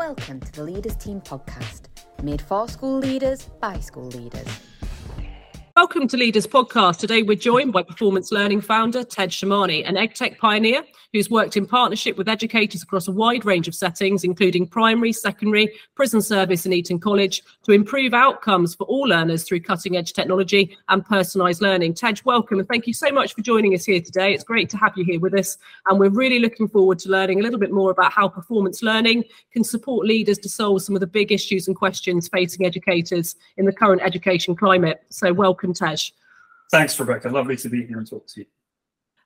Welcome to the Leaders Team podcast, made for school leaders by school leaders. Welcome to Leaders Podcast. Today we're joined by performance learning founder Tej Samani, an EdTech pioneer who's worked in partnership with educators across a wide range of settings, including primary, secondary, prison service, and Eton College, to improve outcomes for all learners through cutting edge technology and personalised learning. Tej, welcome and thank you so much for joining us here today. It's great to have you here with us, and we're really looking forward to learning a little bit more about how performance learning can support leaders to solve some of the big issues and questions facing educators in the current education climate. So, welcome Thanks, Rebecca. Lovely to be here and talk to you.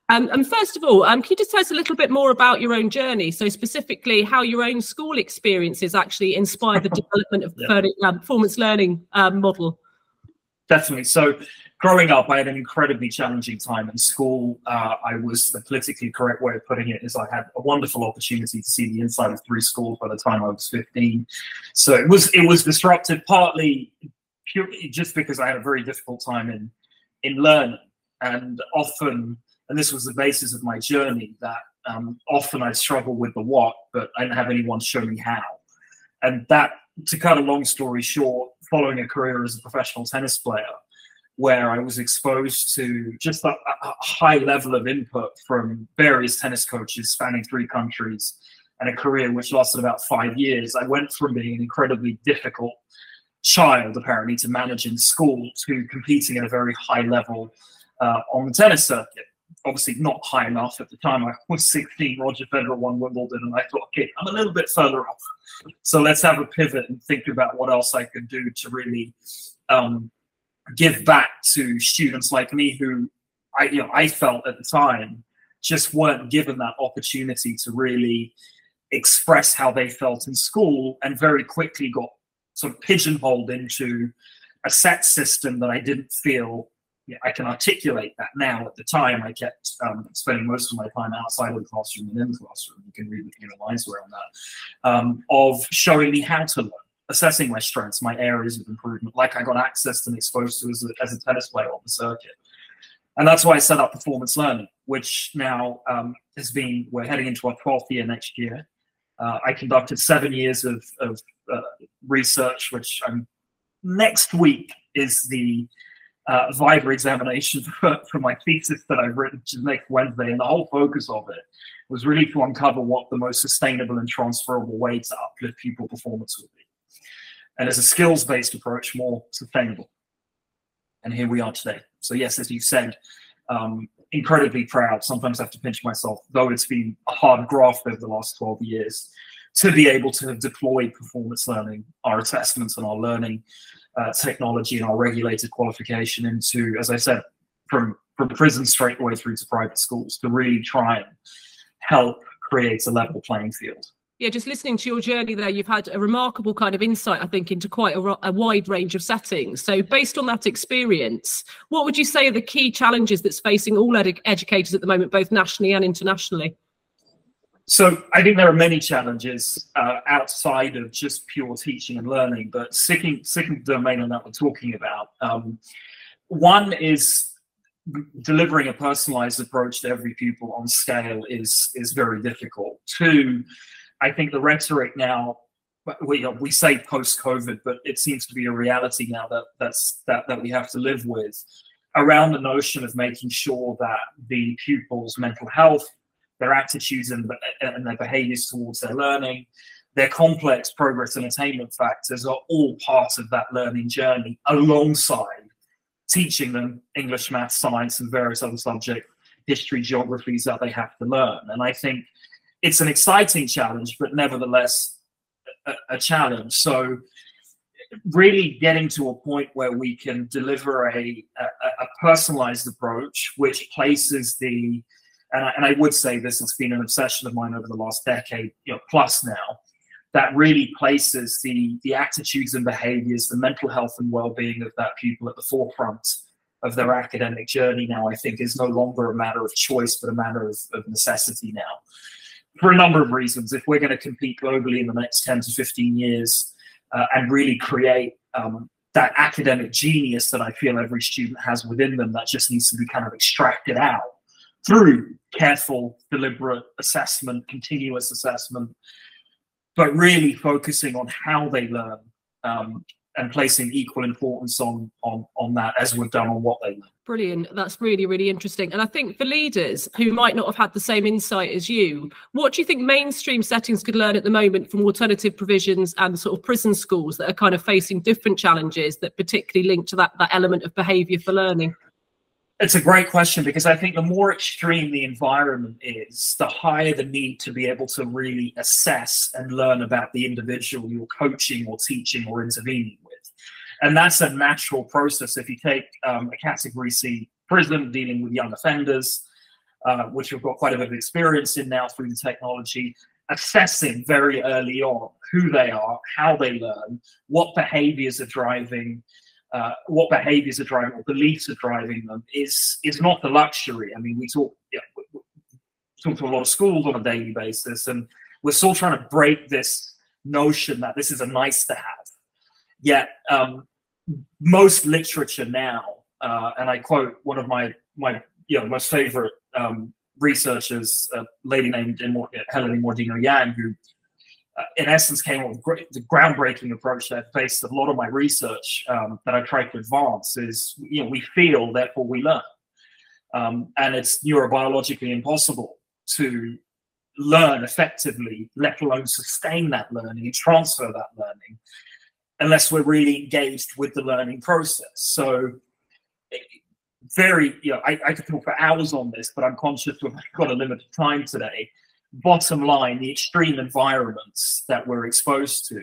Um, and first of all, um, can you just tell us a little bit more about your own journey? So, specifically, how your own school experiences actually inspired the development of yeah. the um, performance learning um, model? Definitely. So, growing up, I had an incredibly challenging time in school. Uh, I was the politically correct way of putting it is I had a wonderful opportunity to see the inside of three schools by the time I was 15. So it was it was disruptive, partly purely just because I had a very difficult time in in learning, and often, and this was the basis of my journey, that um, often I struggle with the what, but I didn't have anyone show me how, and that, to cut a long story short, following a career as a professional tennis player, where I was exposed to just a, a high level of input from various tennis coaches spanning three countries and a career which lasted about five years, I went from being an incredibly difficult child apparently to manage in school to competing at a very high level uh, on the tennis circuit. Obviously, not high enough at the time. I was 16. Roger Federer won Wimbledon, and I thought, okay, I'm a little bit further off. So let's have a pivot and think about what else I could do to really um, give back to students like me who I, you know, I felt at the time just weren't given that opportunity to really express how they felt in school, and very quickly got sort of pigeonholed into a set system that I didn't feel yeah, I can articulate that now. At the time, I kept um, spending most of my time outside of the classroom and in the classroom. You can read between the lines around that um, of showing me how to learn, assessing my strengths, my areas of improvement, like I got access and exposed to as a, as a tennis player on the circuit. And that's why I set up performance learning, which now um, has been, we're heading into our 12th year next year. Uh, I conducted seven years of, of uh, research, which I'm, next week is the uh, Viva examination for, for my thesis that I've written, is next Wednesday. And the whole focus of it was really to uncover what the most sustainable and transferable way to uplift pupil performance would be. And as a skills based approach, more sustainable. And here we are today. So, yes, as you said, um, incredibly proud. Sometimes I have to pinch myself, though it's been a hard graft over the last 12 years, to be able to have deployed performance learning, our assessments and our learning uh, technology and our regulated qualification into, as I said, from, from prison straight away through to private schools to really try and help create a level playing field yeah, just listening to your journey there, you've had a remarkable kind of insight, I think, into quite a, a, wide range of settings. So, based on that experience, what would you say are the key challenges that's facing all ed- educators at the moment, both nationally and internationally? So, I think there are many challenges uh, outside of just pure teaching and learning, but sticking the domain that we're talking about. Um, one is delivering a personalized approach to every pupil on scale is is very difficult. Two, I think the rhetoric now we we say post COVID, but it seems to be a reality now that that's that that we have to live with around the notion of making sure that the pupils' mental health, their attitudes and, and their behaviors towards their learning, their complex progress and attainment factors are all part of that learning journey alongside teaching them English, math, science, and various other subject history, geographies that they have to learn. And I think it's an exciting challenge, but nevertheless a, a challenge. So really getting to a point where we can deliver a, a, a personalized approach, which places the and I, and I, would say this has been an obsession of mine over the last decade you know, plus now, that really places the the attitudes and behaviors, the mental health and well-being of that pupil at the forefront of their academic journey now, I think is no longer a matter of choice, but a matter of, of necessity now for a number of reasons. If we're going to compete globally in the next 10 to 15 years uh, and really create um, that academic genius that I feel every student has within them that just needs to be kind of extracted out through careful, deliberate assessment, continuous assessment, but really focusing on how they learn um, and placing equal importance on on on that as we've done on what they learn. Brilliant. That's really, really interesting. And I think for leaders who might not have had the same insight as you, what do you think mainstream settings could learn at the moment from alternative provisions and sort of prison schools that are kind of facing different challenges that particularly link to that, that element of behaviour for learning? It's a great question because I think the more extreme the environment is, the higher the need to be able to really assess and learn about the individual you're coaching or teaching or intervening with. and that's a natural process. If you take um, a category C prison dealing with young offenders, uh, which we've got quite a bit of experience in now through the technology, assessing very early on who they are, how they learn, what behaviors are driving. Uh, what behaviors are driving, what beliefs are driving them, is is not the luxury. I mean, we talk yeah, we talk to a lot of schools on a daily basis, and we're still trying to break this notion that this is a nice to have Yet um, most literature now, uh, and I quote one of my my you know most favorite um, researchers, a lady named Helen Immordino-Yang, who uh, in essence came with the groundbreaking approach that based a lot of my research um, that I try to advance is you know we feel therefore we learn, um, and it's neurobiologically impossible to learn effectively, let alone sustain that learning and transfer that learning unless we're really engaged with the learning process. So, very, you know, I, I could talk for hours on this, but I'm conscious we've got a limited time today. Bottom line, the extreme environments that we're exposed to,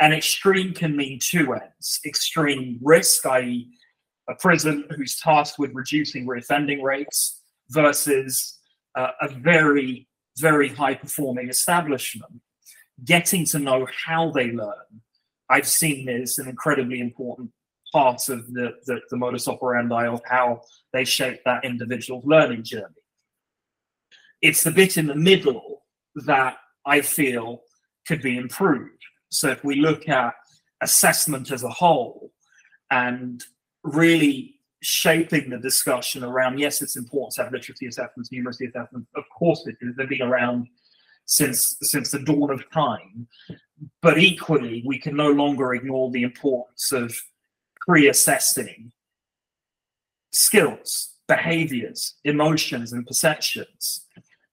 and extreme can mean two ends extreme risk, i.e., a prison who's tasked with reducing reoffending rates, versus uh, a very, very high performing establishment. Getting to know how they learn, I've seen is an incredibly important part of the, the, the modus operandi of how they shape that individual's learning journey. It's the bit in the middle that I feel could be improved. So if we look at assessment as a whole and really shaping the discussion around yes, it's important to have literacy assessments, numeracy assessments. Of course it is. They've been around since since the dawn of time. But equally, we can no longer ignore the importance of pre-assessing skills, behaviors, emotions, and perceptions.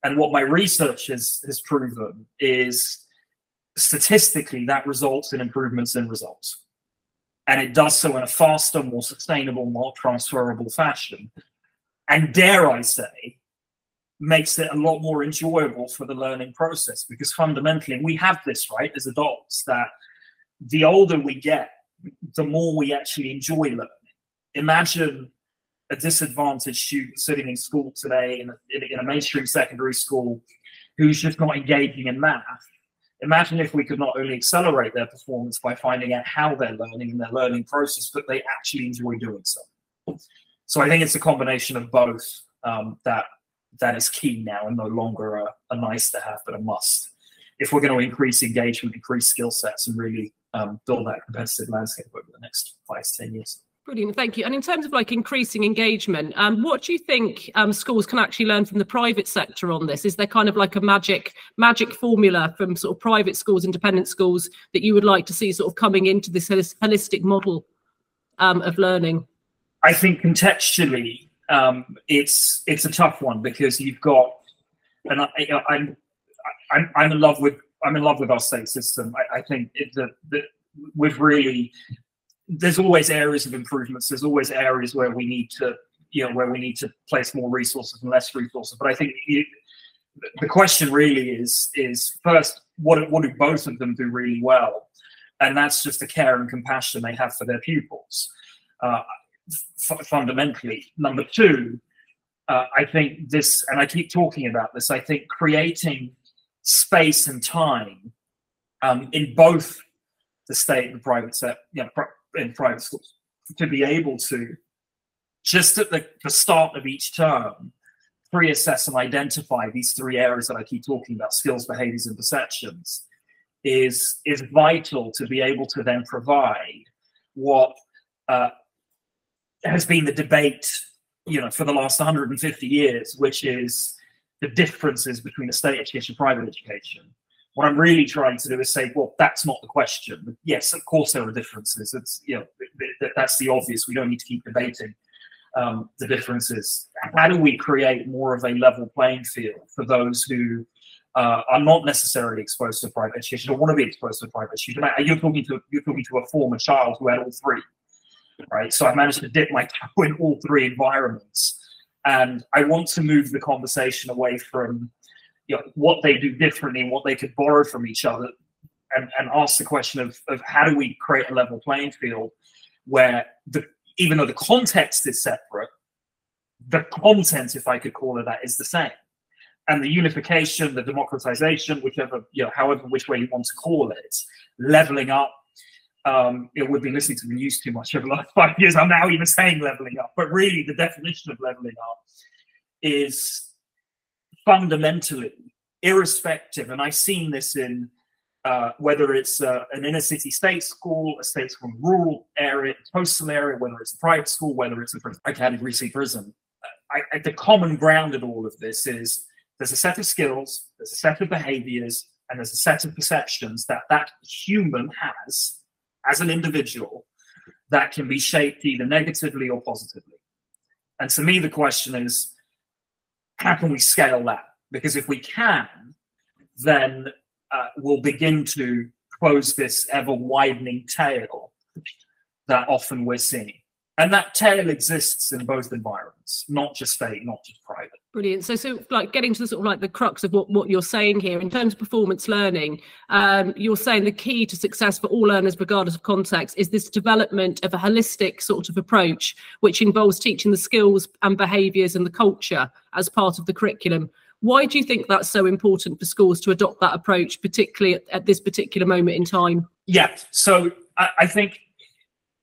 And what my research has, has proven is statistically that results in improvements in results. And it does so in a faster, more sustainable, more transferable fashion. And dare I say, makes it a lot more enjoyable for the learning process because fundamentally we have this right as adults that the older we get the more we actually enjoy learning imagine a disadvantaged student sitting in school today in a, in a mainstream secondary school who's just not engaging in math imagine if we could not only accelerate their performance by finding out how they're learning in their learning process but they actually enjoy doing so so i think it's a combination of both um, that that is key now and no longer a, a nice to have, but a must. If we're going to increase engagement, increase skill sets, and really um, build that competitive landscape over the next five to 10 years. Brilliant, thank you. And in terms of like increasing engagement, um, what do you think um, schools can actually learn from the private sector on this? Is there kind of like a magic magic formula from sort of private schools, independent schools that you would like to see sort of coming into this holistic model um, of learning? I think contextually, um, it's it's a tough one because you've got, and I, am I'm, I'm I'm in love with I'm in love with our state system. I, I think that we've really there's always areas of improvements. There's always areas where we need to you know where we need to place more resources and less resources. But I think it, the question really is is first what what do both of them do really well, and that's just the care and compassion they have for their pupils. Uh, f- fundamentally. Number two, uh, I think this, and I keep talking about this, I think creating space and time um, in both the state and private sector, you know, in private schools to be able to just at the, the start of each term pre-assess and identify these three areas that I keep talking about skills behaviors and perceptions is is vital to be able to then provide what uh, has been the debate, you know, for the last 150 years, which is the differences between a state education and private education. What I'm really trying to do is say, well, that's not the question. Yes, of course there are differences. It's you know that's the obvious. We don't need to keep debating um, the differences. How do we create more of a level playing field for those who uh, are not necessarily exposed to private education or want to be exposed to private education? You're talking to you're talking to a former child who had all three, right? So I managed to dip my toe in all three environments, and I want to move the conversation away from you know, what they do differently, and what they could borrow from each other, and, and ask the question of, of how do we create a level playing field where the even though the context is separate, the content, if I could call it that, is the same. And the unification, the democratization, whichever, you know, however which way you want to call it, leveling up. Um, it would be listening to the news too much over the last five years. I'm now even saying leveling up, but really the definition of leveling up is fundamentally irrespective, and I've seen this in uh, whether it's uh, an inner city state school, a state school rural area, coastal area, whether it's a private school, whether it's a category C prison. I, the common ground in all of this is there's a set of skills, there's a set of behaviors, and there's a set of perceptions that that human has as an individual that can be shaped either negatively or positively. And to me, the question is, how can we scale that? Because if we can, then uh, will begin to close this ever widening tail that often we're seeing. And that tail exists in both environments, not just state, not just private. Brilliant. So, so like getting to the sort of like the crux of what, what you're saying here in terms of performance learning, um, you're saying the key to success for all learners, regardless of context, is this development of a holistic sort of approach, which involves teaching the skills and behaviours and the culture as part of the curriculum, why do you think that's so important for schools to adopt that approach, particularly at, at this particular moment in time? Yeah, so I, I think,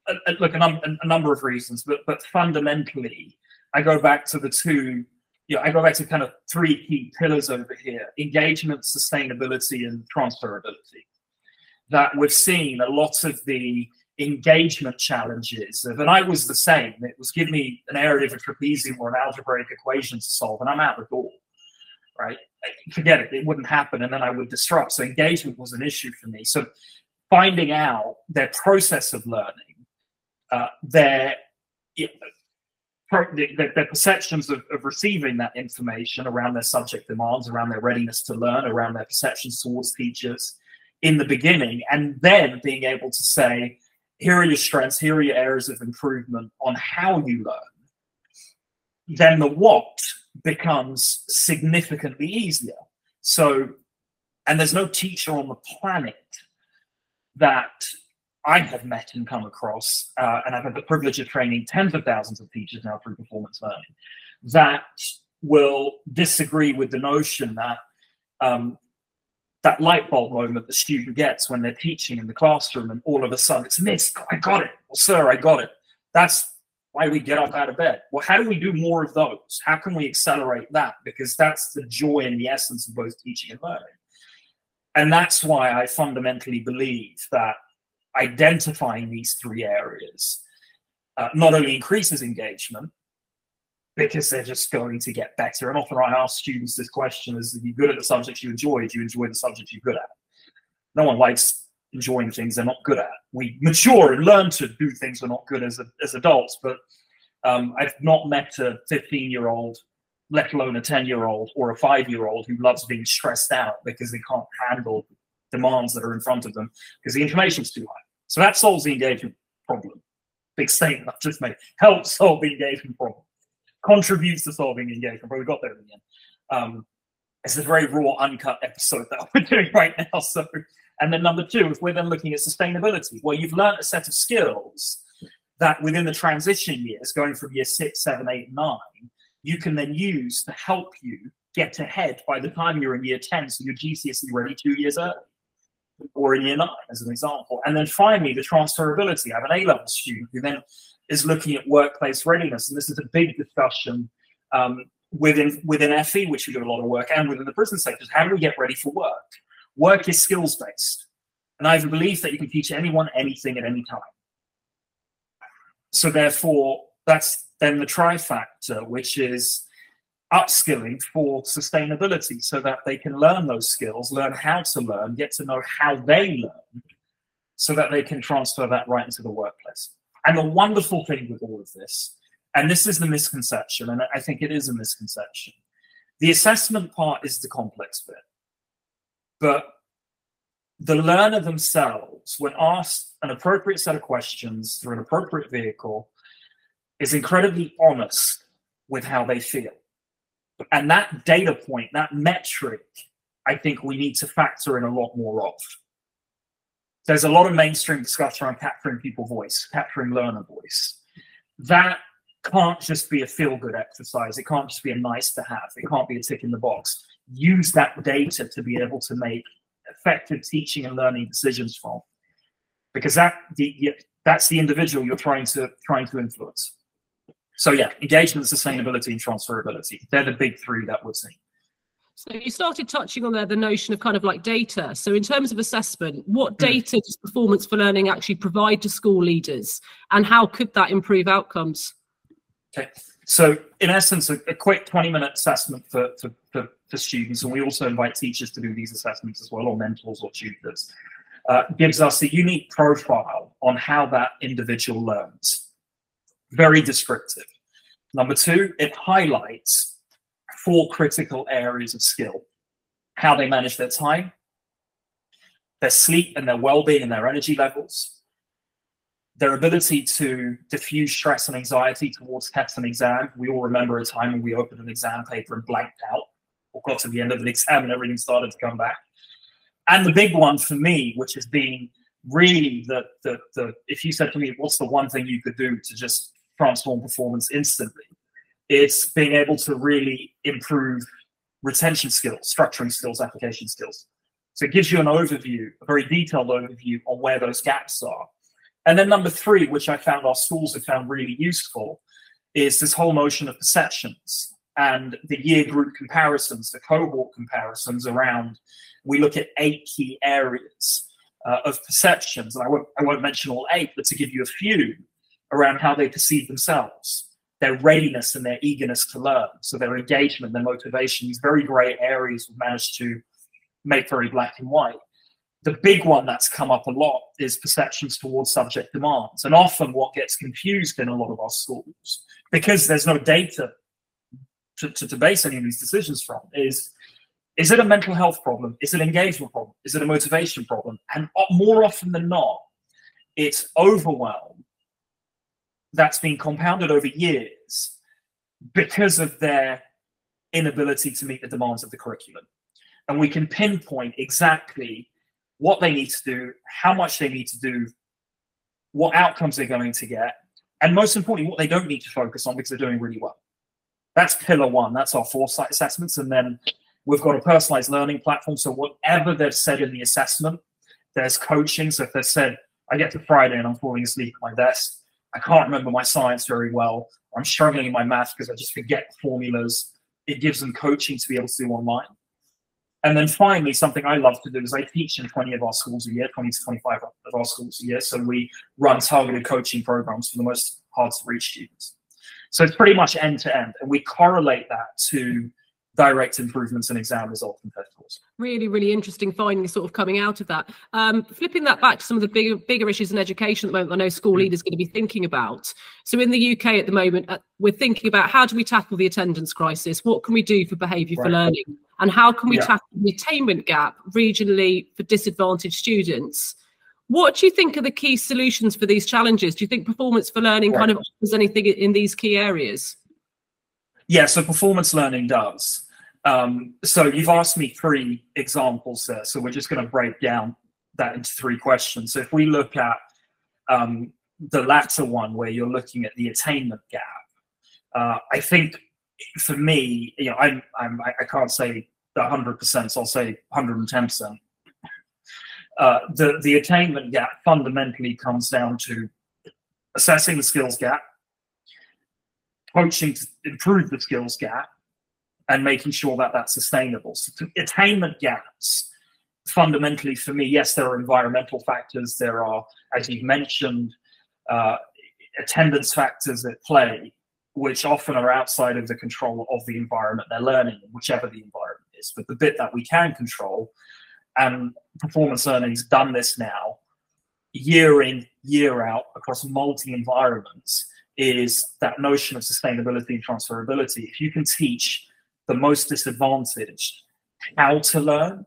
uh look, a, num- a, number of reasons, but but fundamentally, I go back to the two. You know, I go back to kind of three key pillars over here: engagement, sustainability, and transferability. That we've seen a lot of the engagement challenges of, and I was the same. It was give me an area of a trapezium or an algebraic equation to solve, and I'm out the door right? Forget it, it wouldn't happen, and then I would disrupt. So engagement was an issue for me. So finding out their process of learning, uh, their, their, their perceptions of, of receiving that information around their subject demands, around their readiness to learn, around their perceptions towards teachers in the beginning, and then being able to say, here are your strengths, here are your areas of improvement on how you learn. Then the what becomes significantly easier. So, and there's no teacher on the planet that I have met and come across, uh, and I've had the privilege of training tens of thousands of teachers now through performance learning, that will disagree with the notion that um, that light bulb moment the student gets when they're teaching in the classroom and all of a sudden it's missed. I got it. Well, sir, I got it. That's why we get up out of bed. Well, how do we do more of those? How can we accelerate that? Because that's the joy and the essence of both teaching and learning. And that's why I fundamentally believe that identifying these three areas uh, not only increases engagement, because they're just going to get better. And often I ask students this question is, are you good at the subjects you enjoy? Do you enjoy the subjects you're good at? No one likes enjoying things they're not good at. We mature and learn to do things we're not good as, a, as adults, but um, I've not met a 15 year old, let alone a 10 year old or a five year old who loves being stressed out because they can't handle demands that are in front of them because the information's too high. So that solves the engagement problem. Big statement I've just made. Helps solve the engagement problem. Contributes to solving engagement problem. We got there in the end. Um, it's a very raw, uncut episode that we're doing right now. So and then number two, if we're then looking at sustainability, well, you've learned a set of skills that within the transition years, going from year six, seven, eight, nine, you can then use to help you get ahead by the time you're in year 10, so you're GCSE ready two years early, or in year nine, as an example. And then finally, the transferability. I have an A level student who then is looking at workplace readiness, and this is a big discussion um, within within FE, which we do a lot of work, and within the prison sectors. How do we get ready for work? Work is skills based. And I have a belief that you can teach anyone anything at any time. So therefore, that's then the trifactor, which is upskilling for sustainability so that they can learn those skills, learn how to learn, get to know how they learn, so that they can transfer that right into the workplace. And the wonderful thing with all of this, and this is the misconception, and I think it is a misconception, the assessment part is the complex bit. But the learner themselves, when asked an appropriate set of questions through an appropriate vehicle, is incredibly honest with how they feel. And that data point, that metric, I think we need to factor in a lot more of. There's a lot of mainstream discussion around capturing people voice, capturing learner voice. That can't just be a feel good exercise. It can't just be a nice to have. It can't be a tick in the box. Use that data to be able to make effective teaching and learning decisions from, because that the, that's the individual you're trying to trying to influence. So yeah, engagement, sustainability, and transferability. They're the big three that we're seeing. So you started touching on there the notion of kind of like data. So in terms of assessment, what hmm. data does performance for learning actually provide to school leaders, and how could that improve outcomes? Okay. So in essence, a, a quick 20-minute assessment for, for, for, for, students, and we also invite teachers to do these assessments as well, or mentors or tutors, uh, gives us a unique profile on how that individual learns very descriptive. Number two, it highlights four critical areas of skill how they manage their time, their sleep and their well being and their energy levels, their ability to diffuse stress and anxiety towards test and exam. We all remember a time when we opened an exam paper and blanked out, or got to the end of an exam and everything started to come back. And the big one for me, which has been really the, the, the if you said to me, what's the one thing you could do to just transform performance instantly. It's being able to really improve retention skills, structuring skills, application skills. So it gives you an overview, a very detailed overview on where those gaps are. And then number three, which I found our schools have found really useful, is this whole notion of perceptions and the year group comparisons, the cohort comparisons around. We look at eight key areas uh, of perceptions, and I won't, I won't mention all eight, but to give you a few, around how they perceive themselves, their readiness and their eagerness to learn. So their engagement, their motivation, these very grey areas we've managed to make very black and white. The big one that's come up a lot is perceptions towards subject demands. And often what gets confused in a lot of our schools, because there's no data to, to, to base any of these decisions from, is is it a mental health problem? Is it an engagement problem? Is it a motivation problem? And more often than not, it's overwhelm that's been compounded over years because of their inability to meet the demands of the curriculum. And we can pinpoint exactly what they need to do, how much they need to do, what outcomes they're going to get, and most importantly, what they don't need to focus on because they're doing really well. That's pillar one. That's our foresight assessments. And then we've got a personalized learning platform. So whatever they've said in the assessment, there's coaching. So if they've said, I get to Friday and I'm falling asleep at my desk, I can't remember my science very well. I'm struggling in my math because I just forget formulas. It gives them coaching to be able to do online. And then finally, something I love to do is I teach in 20 of our schools a year, 20 to 25 of our schools a year. So we run targeted coaching programs for the most hard to reach students. So it's pretty much end to end. And we correlate that to direct improvements in exam results and test scores. Really, really interesting findings sort of coming out of that. Um, flipping that back to some of the bigger bigger issues in education at the moment, I know school mm. leaders are going to be thinking about. So in the UK at the moment, uh, we're thinking about how do we tackle the attendance crisis? What can we do for behaviour right. for learning? And how can we yeah. tackle the attainment gap regionally for disadvantaged students? What do you think are the key solutions for these challenges? Do you think performance for learning right. kind of offers anything in these key areas? Yeah, so performance learning does. Um, so you've asked me three examples there. So we're just going to break down that into three questions. So if we look at um, the latter one, where you're looking at the attainment gap, uh, I think for me, you know, I'm, I'm I can't say 100 percent. So I'll say 110 percent. Uh, the the attainment gap fundamentally comes down to assessing the skills gap, coaching to improve the skills gap, and making sure that that's sustainable. So attainment gaps, fundamentally for me, yes, there are environmental factors. There are, as you've mentioned, uh, attendance factors at play. which often are outside of the control of the environment they're learning, whichever the environment is. But the bit that we can control, and performance learning's done this now, year in, year out, across multi environments, is that notion of sustainability and transferability. If you can teach the most disadvantaged how to learn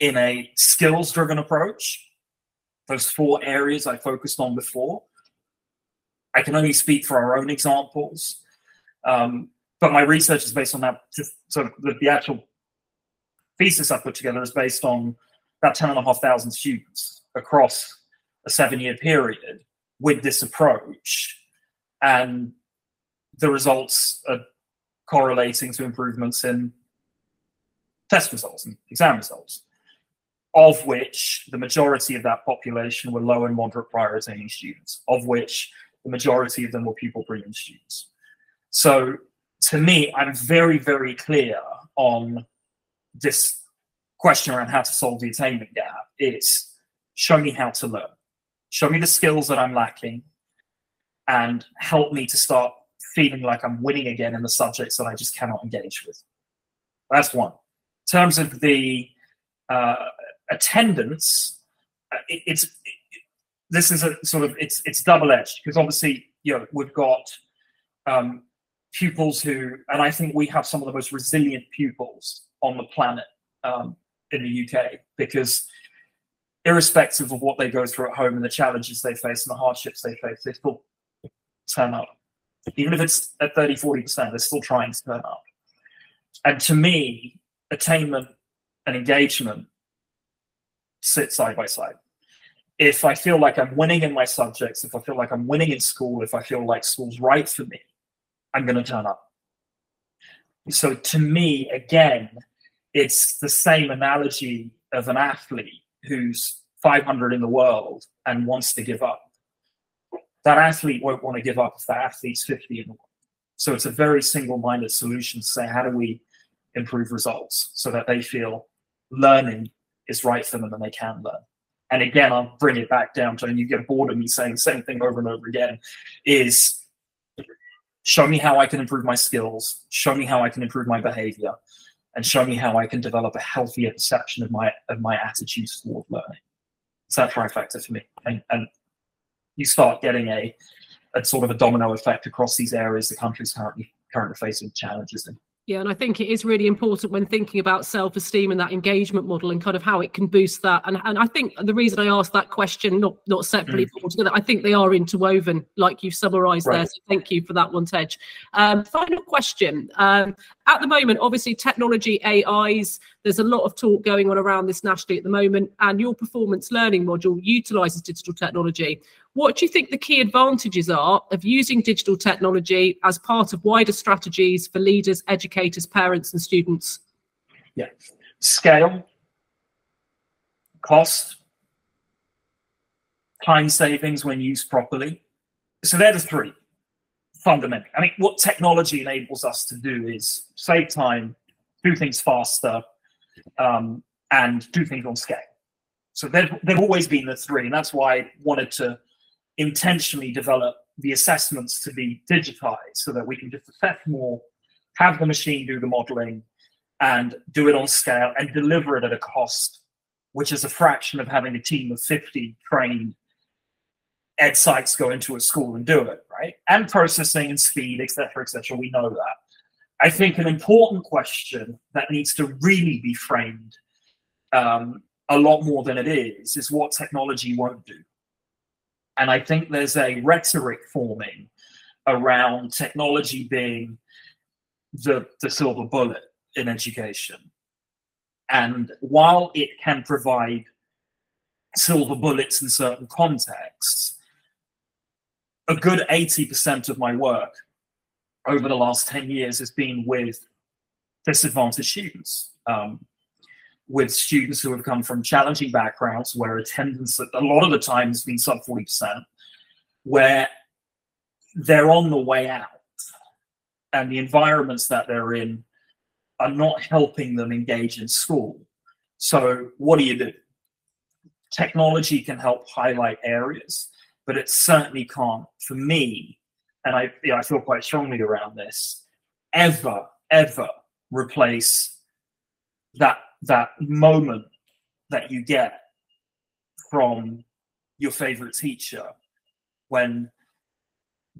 in a skills driven approach, those four areas I focused on before, I can only speak for our own examples. Um, but my research is based on that. Just so the, the actual thesis I put together is based on about 10,500 students across a seven year period with this approach. And the results are correlating to improvements in test results and exam results, of which the majority of that population were low and moderate prior attaining students, of which the majority of them were pupil premium students. So to me, I'm very, very clear on this question around how to solve the attainment gap. It's show me how to learn, show me the skills that I'm lacking, and help me to start feeling like I'm winning again in the subjects that I just cannot engage with. That's one. In terms of the uh, attendance, uh, it, it's it, this is a sort of it's it's double edged because obviously you know we've got um, pupils who, and I think we have some of the most resilient pupils on the planet um, in the UK because irrespective of what they go through at home and the challenges they face and the hardships they face, they still turn up. Even if it's at 30, 40%, they're still trying to turn up. And to me, attainment and engagement sit side by side if I feel like I'm winning in my subjects, if I feel like I'm winning in school, if I feel like school's right for me, I'm going to turn up. So to me, again, it's the same analogy of an athlete who's 500 in the world and wants to give up. That athlete won't want to give up if that athlete's 50 in the world. So it's a very single minded solution to say, how do we improve results so that they feel learning is right for them and they can learn? and again, I'll bring it back down to, and you get bored of me saying the same thing over and over again, is show me how I can improve my skills, show me how I can improve my behavior, and show me how I can develop a healthier perception of my of my attitudes toward learning. It's that trifecta for me. And, and you start getting a, a sort of a domino effect across these areas the country's currently currently facing challenges in. Yeah, and I think it is really important when thinking about self esteem and that engagement model and kind of how it can boost that. And, and I think the reason I asked that question, not not separately, mm. but altogether, I think they are interwoven, like you've summarized right. there. So thank you for that one, Tej. Um, final question. Um, at the moment, obviously, technology, AIs, there's a lot of talk going on around this nationally at the moment, and your performance learning module utilizes digital technology. What do you think the key advantages are of using digital technology as part of wider strategies for leaders, educators, parents, and students? Yeah, scale, cost, time savings when used properly. So they're the three fundamental. I mean, what technology enables us to do is save time, do things faster, um, and do things on scale. So they've, they've always been the three, and that's why I wanted to intentionally develop the assessments to be digitized so that we can just assess more, have the machine do the modeling, and do it on scale and deliver it at a cost which is a fraction of having a team of 50 trained ed psychs go into a school and do it, right? And processing and speed, et cetera, et cetera. We know that. I think an important question that needs to really be framed um, a lot more than it is is what technology won't do. And I think there's a rhetoric forming around technology being the, the silver bullet in education. And while it can provide silver bullets in certain contexts, a good 80% of my work over the last 10 years has been with disadvantaged students. Um, with students who have come from challenging backgrounds where attendance a lot of the time has been sub 40%, where they're on the way out and the environments that they're in are not helping them engage in school. So, what do you do? Technology can help highlight areas, but it certainly can't, for me, and I, you know, I feel quite strongly around this, ever, ever replace that that moment that you get from your favorite teacher when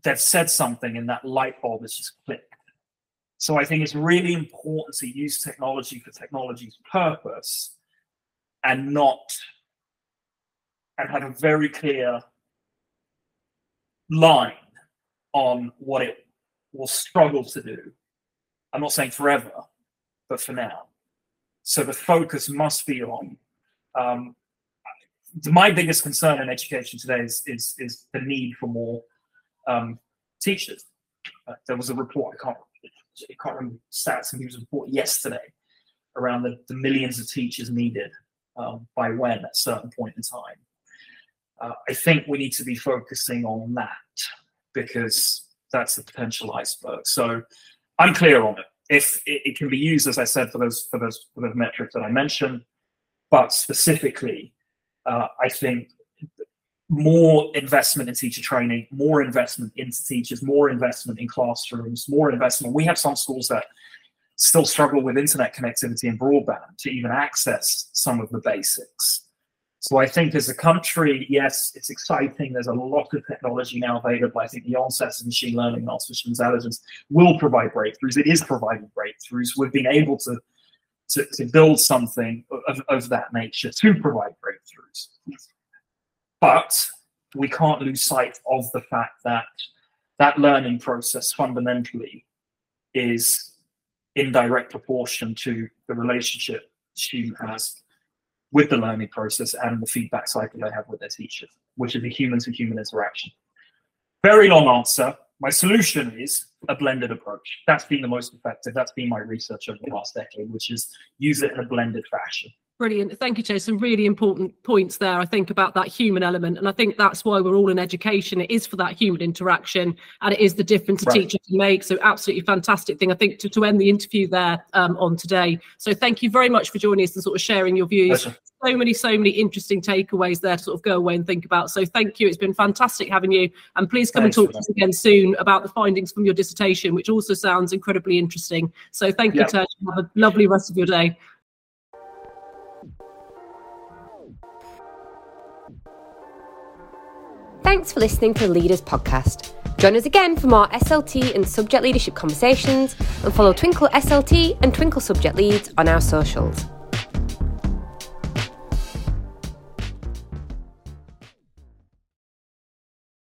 they've said something and that light bulb has just clicked. So I think it's really important to use technology for technology's purpose and not and have a very clear line on what it will struggle to do. I'm not saying forever, but for now. So the focus must be on. Um, my biggest concern in education today is is, is the need for more um, teachers. Uh, there was a report I can't I can't remember stats, and a report yesterday around the, the millions of teachers needed um, by when at a certain point in time. Uh, I think we need to be focusing on that because that's the potential iceberg. So I'm clear on it. If it, it, can be used, as I said, for those for those for those metrics that I mentioned, but specifically, uh, I think more investment in teacher training, more investment into teachers, more investment in classrooms, more investment. We have some schools that still struggle with internet connectivity and broadband to even access some of the basics. So I think as a country, yes, it's exciting. There's a lot of technology now available. I think the onset of machine learning and artificial intelligence will provide breakthroughs. It is providing breakthroughs. We've been able to to, to build something of, of that nature to provide breakthroughs. But we can't lose sight of the fact that that learning process fundamentally is in direct proportion to the relationship student has with the learning process and the feedback cycle they have with their teachers, which is a human to human interaction. Very long answer. My solution is a blended approach. That's been the most effective. That's been my research over the last decade, which is use it in a blended fashion. Brilliant. Thank you, Joe. Some really important points there, I think, about that human element. And I think that's why we're all in education. It is for that human interaction and it is the difference a teacher can make. So, absolutely fantastic thing, I think, to, to end the interview there um, on today. So, thank you very much for joining us and sort of sharing your views. Pleasure. So many, so many interesting takeaways there to sort of go away and think about. So, thank you. It's been fantastic having you. And please come Thanks and talk to us again soon about the findings from your dissertation, which also sounds incredibly interesting. So, thank you, Tej. Have a lovely rest of your day. Thanks for listening to the Leaders Podcast. Join us again for more SLT and subject leadership conversations and follow Twinkl SLT and Twinkl Subject Leads on our socials.